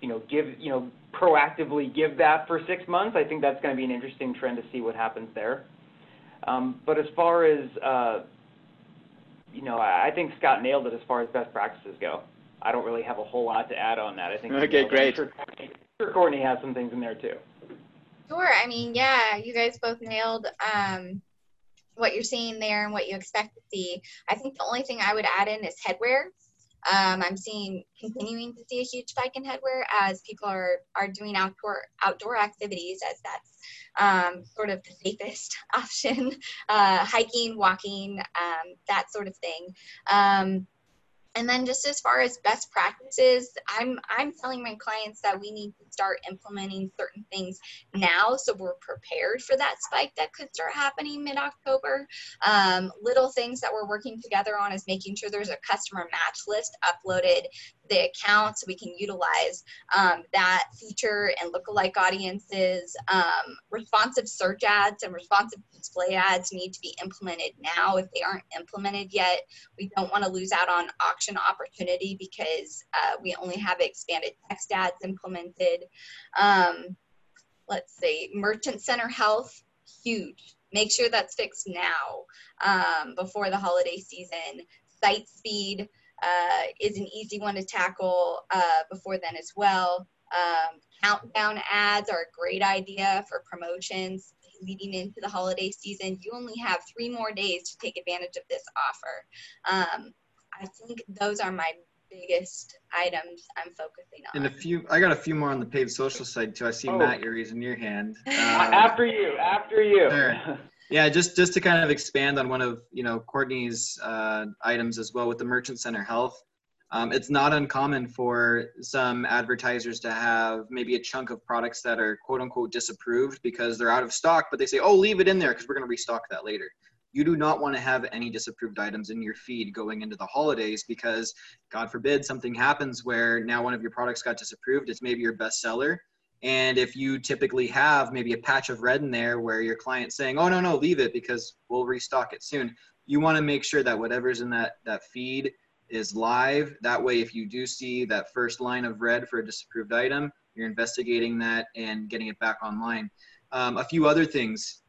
you know, give you know proactively give that for six months, I think that's going to be an interesting trend to see what happens there. Um, but as far as uh, you know, I think Scott nailed it as far as best practices go. I don't really have a whole lot to add on that. I think. Okay, great. Sure Courtney, sure Courtney has some things in there too. Sure. I mean, yeah, you guys both nailed um, what you're seeing there and what you expect to see. I think the only thing I would add in is headwear. Um, I'm seeing continuing to see a huge spike in headwear as people are are doing outdoor outdoor activities as that's um, sort of the safest [LAUGHS] option, uh, hiking, walking, um, that sort of thing. And then just as far as best practices i'm i'm telling my clients that we need to start implementing certain things now so we're prepared for that spike that could start happening mid-october. Um, little things that we're working together on is making sure there's a customer match list uploaded the account so we can utilize um, that feature and lookalike audiences. Um, responsive search ads and responsive display ads need to be implemented now. If they aren't implemented yet, we don't want to lose out on auction opportunity because uh, we only have expanded text ads implemented. Um, let's see, Merchant Center Health, huge. Make sure that's fixed now um, before the holiday season. Site speed, uh, is an easy one to tackle uh, before then as well. Um, countdown ads are a great idea for promotions leading into the holiday season. You only have three more days to take advantage of this offer. Um, I think those are my biggest items I'm focusing on. And a few, I got a few more on the paid social side too. I see oh. Matt, you're raising your hand. Um, [LAUGHS] after you, after you. There. [LAUGHS] Yeah, just just to kind of expand on one of you know Courtney's uh, items as well with the Merchant Center Health. Um, it's not uncommon for some advertisers to have maybe a chunk of products that are quote unquote disapproved because they're out of stock, but they say, oh, leave it in there because we're going to restock that later. You do not want to have any disapproved items in your feed going into the holidays because, God forbid, something happens where now one of your products got disapproved. It's maybe your best seller and if you typically have maybe a patch of red in there where your client's saying, oh, no, no, leave it because we'll restock it soon, you want to make sure that whatever's in that that feed is live. That way, if you do see that first line of red for a disapproved item, you're investigating that and getting it back online. Um, a few other things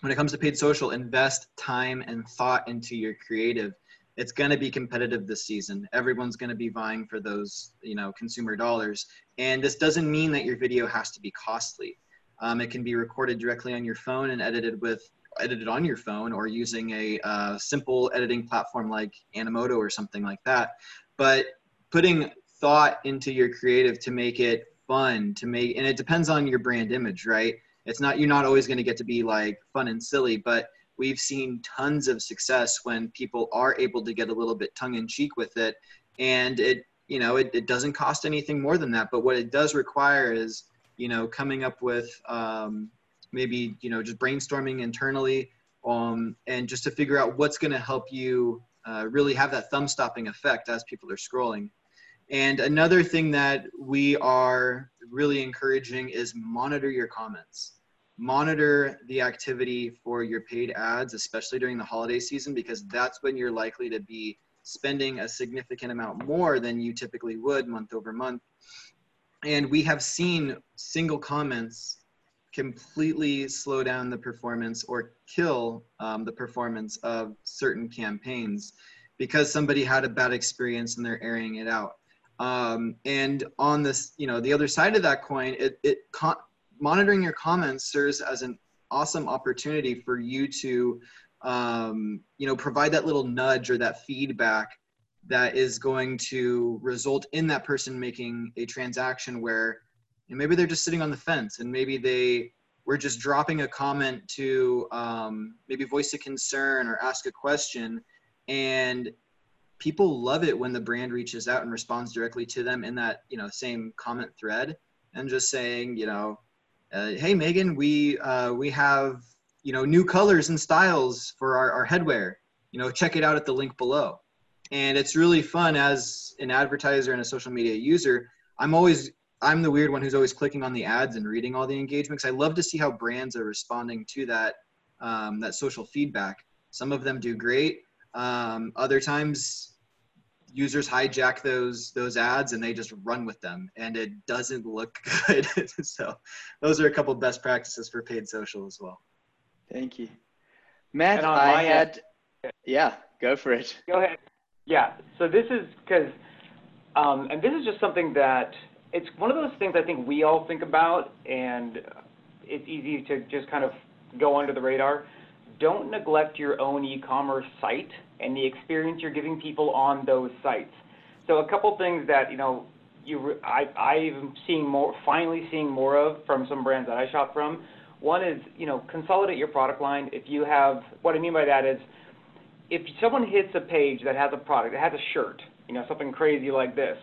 when it comes to paid social, invest time and thought into your creative. It's going to be competitive this season. Everyone's going to be vying for those, you know, consumer dollars. And this doesn't mean that your video has to be costly. Um, it can be recorded directly on your phone and edited with edited on your phone or using a uh, simple editing platform like Animoto or something like that. But putting thought into your creative to make it fun, to make, and it depends on your brand image, right? It's not, you're not always going to get to be like fun and silly, but we've seen tons of success when people are able to get a little bit tongue in cheek with it. And it, you know, it, it doesn't cost anything more than that. But what it does require is, you know, coming up with um, maybe you know just brainstorming internally um, and just to figure out what's going to help you uh, really have that thumb stopping effect as people are scrolling and another thing that we are really encouraging is monitor your comments monitor the activity for your paid ads especially during the holiday season because that's when you're likely to be spending a significant amount more than you typically would month over month and we have seen single comments completely slow down the performance or kill um, the performance of certain campaigns because somebody had a bad experience and they're airing it out. Um, and on this, you know, the other side of that coin, it, it monitoring your comments serves as an awesome opportunity for you to, um, you know, provide that little nudge or that feedback that is going to result in that person making a transaction where and maybe they're just sitting on the fence and maybe they were just dropping a comment to um, maybe voice a concern or ask a question. And people love it when the brand reaches out and responds directly to them in that you know same comment thread and just saying you know uh, hey megan we uh, we have you know new colors and styles for our, our headwear you know check it out at the link below and it's really fun as an advertiser and a social media user i'm always I'm the weird one who's always clicking on the ads and reading all the engagements. I love to see how brands are responding to that um, that social feedback. Some of them do great. Um, other times, users hijack those those ads and they just run with them, and it doesn't look [LAUGHS] good. [LAUGHS] so, those are a couple best practices for paid social as well. Thank you, Matt. I had, end, yeah, go for it. Go ahead. Yeah. So this is because, um, and this is just something that it's one of those things I think we all think about, and it's easy to just kind of go under the radar. Don't neglect your own e-commerce site and the experience you're giving people on those sites. So a couple things that you know you I I'm seeing more finally seeing more of from some brands that I shop from. One is you know consolidate your product line. If you have what I mean by that is if someone hits a page that has a product, that has a shirt, you know something crazy like this.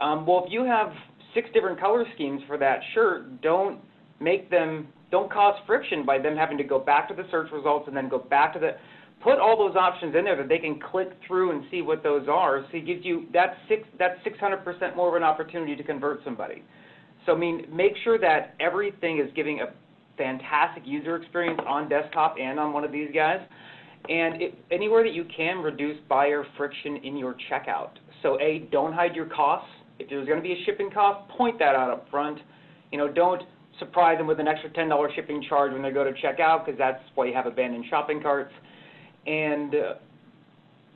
Um, well, if you have six different color schemes for that shirt, don't make them, don't cause friction by them having to go back to the search results and then go back to the, put all those options in there that they can click through and see what those are. So it gives you, that six, that's 600% more of an opportunity to convert somebody. So I mean, make sure that everything is giving a fantastic user experience on desktop and on one of these guys. And anywhere that you can reduce buyer friction in your checkout. So A, don't hide your costs. If there's going to be a shipping cost, point that out up front. You know, don't surprise them with an extra $10 shipping charge when they go to check out because that's why you have abandoned shopping carts. And uh,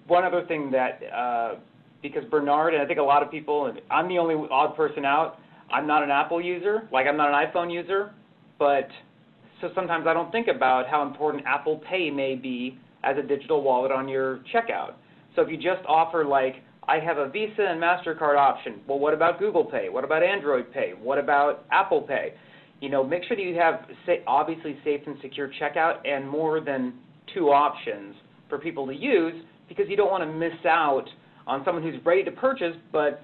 one other thing that, uh, because Bernard and I think a lot of people, and I'm the only odd person out, I'm not an Apple user, like I'm not an iPhone user, but so sometimes I don't think about how important Apple Pay may be as a digital wallet on your checkout. So if you just offer like I have a Visa and MasterCard option. Well, what about Google Pay? What about Android Pay? What about Apple Pay? You know, make sure that you have obviously safe and secure checkout and more than two options for people to use because you don't want to miss out on someone who's ready to purchase, but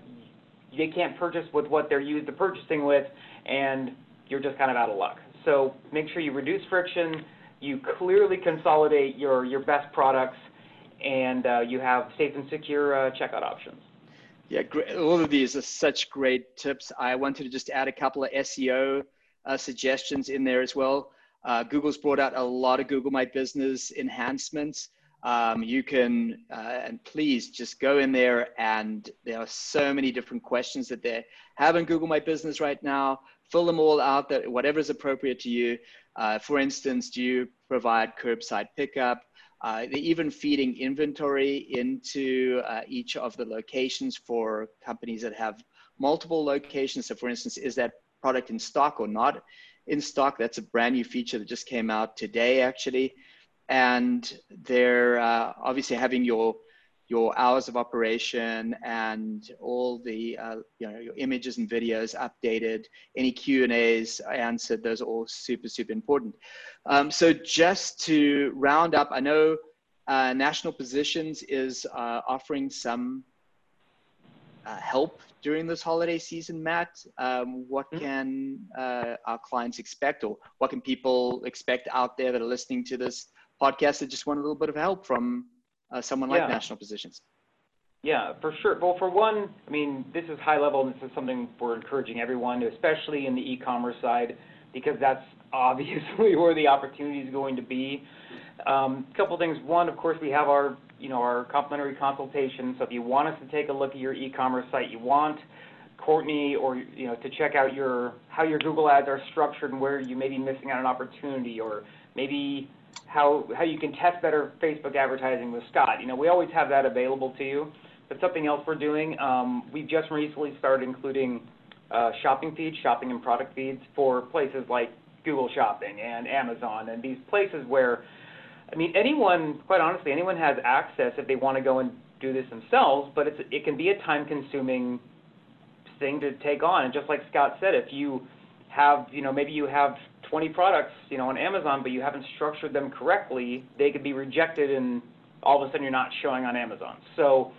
they can't purchase with what they're used to purchasing with, and you're just kind of out of luck. So make sure you reduce friction, you clearly consolidate your, your best products, and uh, you have safe and secure uh, checkout options. Yeah, great. all of these are such great tips. I wanted to just add a couple of SEO uh, suggestions in there as well. Uh, Google's brought out a lot of Google My Business enhancements. Um, you can, uh, and please just go in there and there are so many different questions that they have in Google My Business right now. Fill them all out, that whatever is appropriate to you. Uh, for instance, do you provide curbside pickup? Uh, they're even feeding inventory into uh, each of the locations for companies that have multiple locations. So for instance, is that product in stock or not in stock? That's a brand new feature that just came out today, actually and they're uh, obviously having your your hours of operation and all the uh, you know your images and videos updated any q and a's answered those are all super super important um, so just to round up i know uh, national positions is uh, offering some uh, help during this holiday season matt um, what mm-hmm. can uh, our clients expect or what can people expect out there that are listening to this podcast that just want a little bit of help from uh, someone like yeah. National Positions. Yeah, for sure. Well, for one, I mean, this is high level, and this is something we're encouraging everyone, especially in the e-commerce side, because that's [LAUGHS] obviously where the opportunity is going to be. Um, a couple things. One, of course, we have our, you know, our complimentary consultation. So if you want us to take a look at your e-commerce site, you want Courtney or you know to check out your how your Google ads are structured and where you may be missing out an opportunity, or maybe how how you can test better Facebook advertising with Scott. You know, we always have that available to you. But something else we're doing, um, we just recently started including uh, shopping feeds, shopping and product feeds for places like Google Shopping and Amazon and these places where, I mean, anyone, quite honestly, anyone has access if they want to go and do this themselves, but it's, it can be a time-consuming thing to take on. And just like Scott said, if you have, you know, maybe you have 20 products, you know, on Amazon, but you haven't structured them correctly, they could be rejected and all of a sudden you're not showing on Amazon. So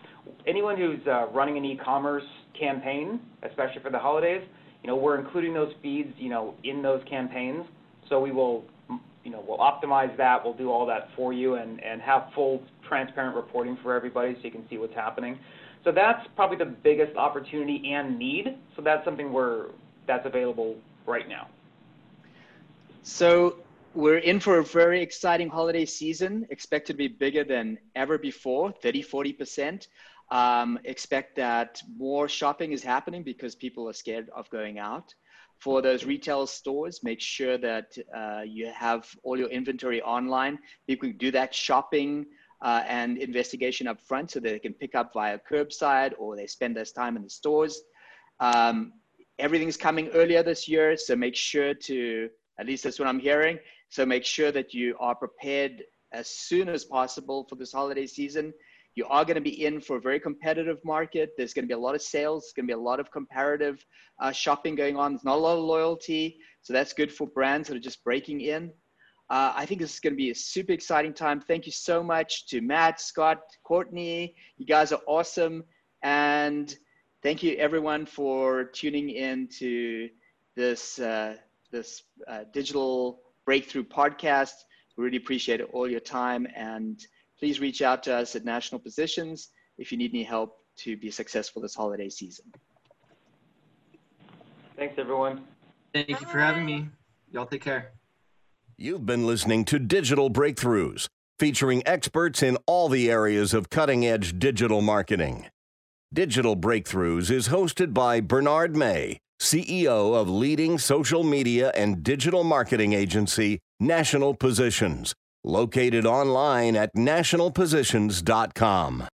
anyone who's uh, running an e-commerce campaign, especially for the holidays, you know, we're including those feeds, you know, in those campaigns. So we will, you know, we'll optimize that. We'll do all that for you and, and have full transparent reporting for everybody so you can see what's happening. So that's probably the biggest opportunity and need. So that's something we're, that's available right now. So we're in for a very exciting holiday season, expected to be bigger than ever before, 30, 40%. Um, expect that more shopping is happening because people are scared of going out. For those retail stores, make sure that uh, you have all your inventory online. People can do that shopping uh, and investigation up front so they can pick up via curbside or they spend less time in the stores. Um, everything's coming earlier this year, so make sure to at least that's what I'm hearing. So make sure that you are prepared as soon as possible for this holiday season. You are going to be in for a very competitive market. There's going to be a lot of sales. There's going to be a lot of comparative uh, shopping going on. There's not a lot of loyalty. So that's good for brands that are just breaking in. Uh, I think this is going to be a super exciting time. Thank you so much to Matt, Scott, Courtney. You guys are awesome. And thank you everyone for tuning in to this uh, this uh, digital breakthrough podcast. We really appreciate all your time and please reach out to us at National Positions if you need any help to be successful this holiday season. Thanks, everyone. Thank you for having me. Y'all take care. You've been listening to Digital Breakthroughs, featuring experts in all the areas of cutting edge digital marketing. Digital Breakthroughs is hosted by Bernard May CEO of leading social media and digital marketing agency, National Positions, located online at nationalpositions.com.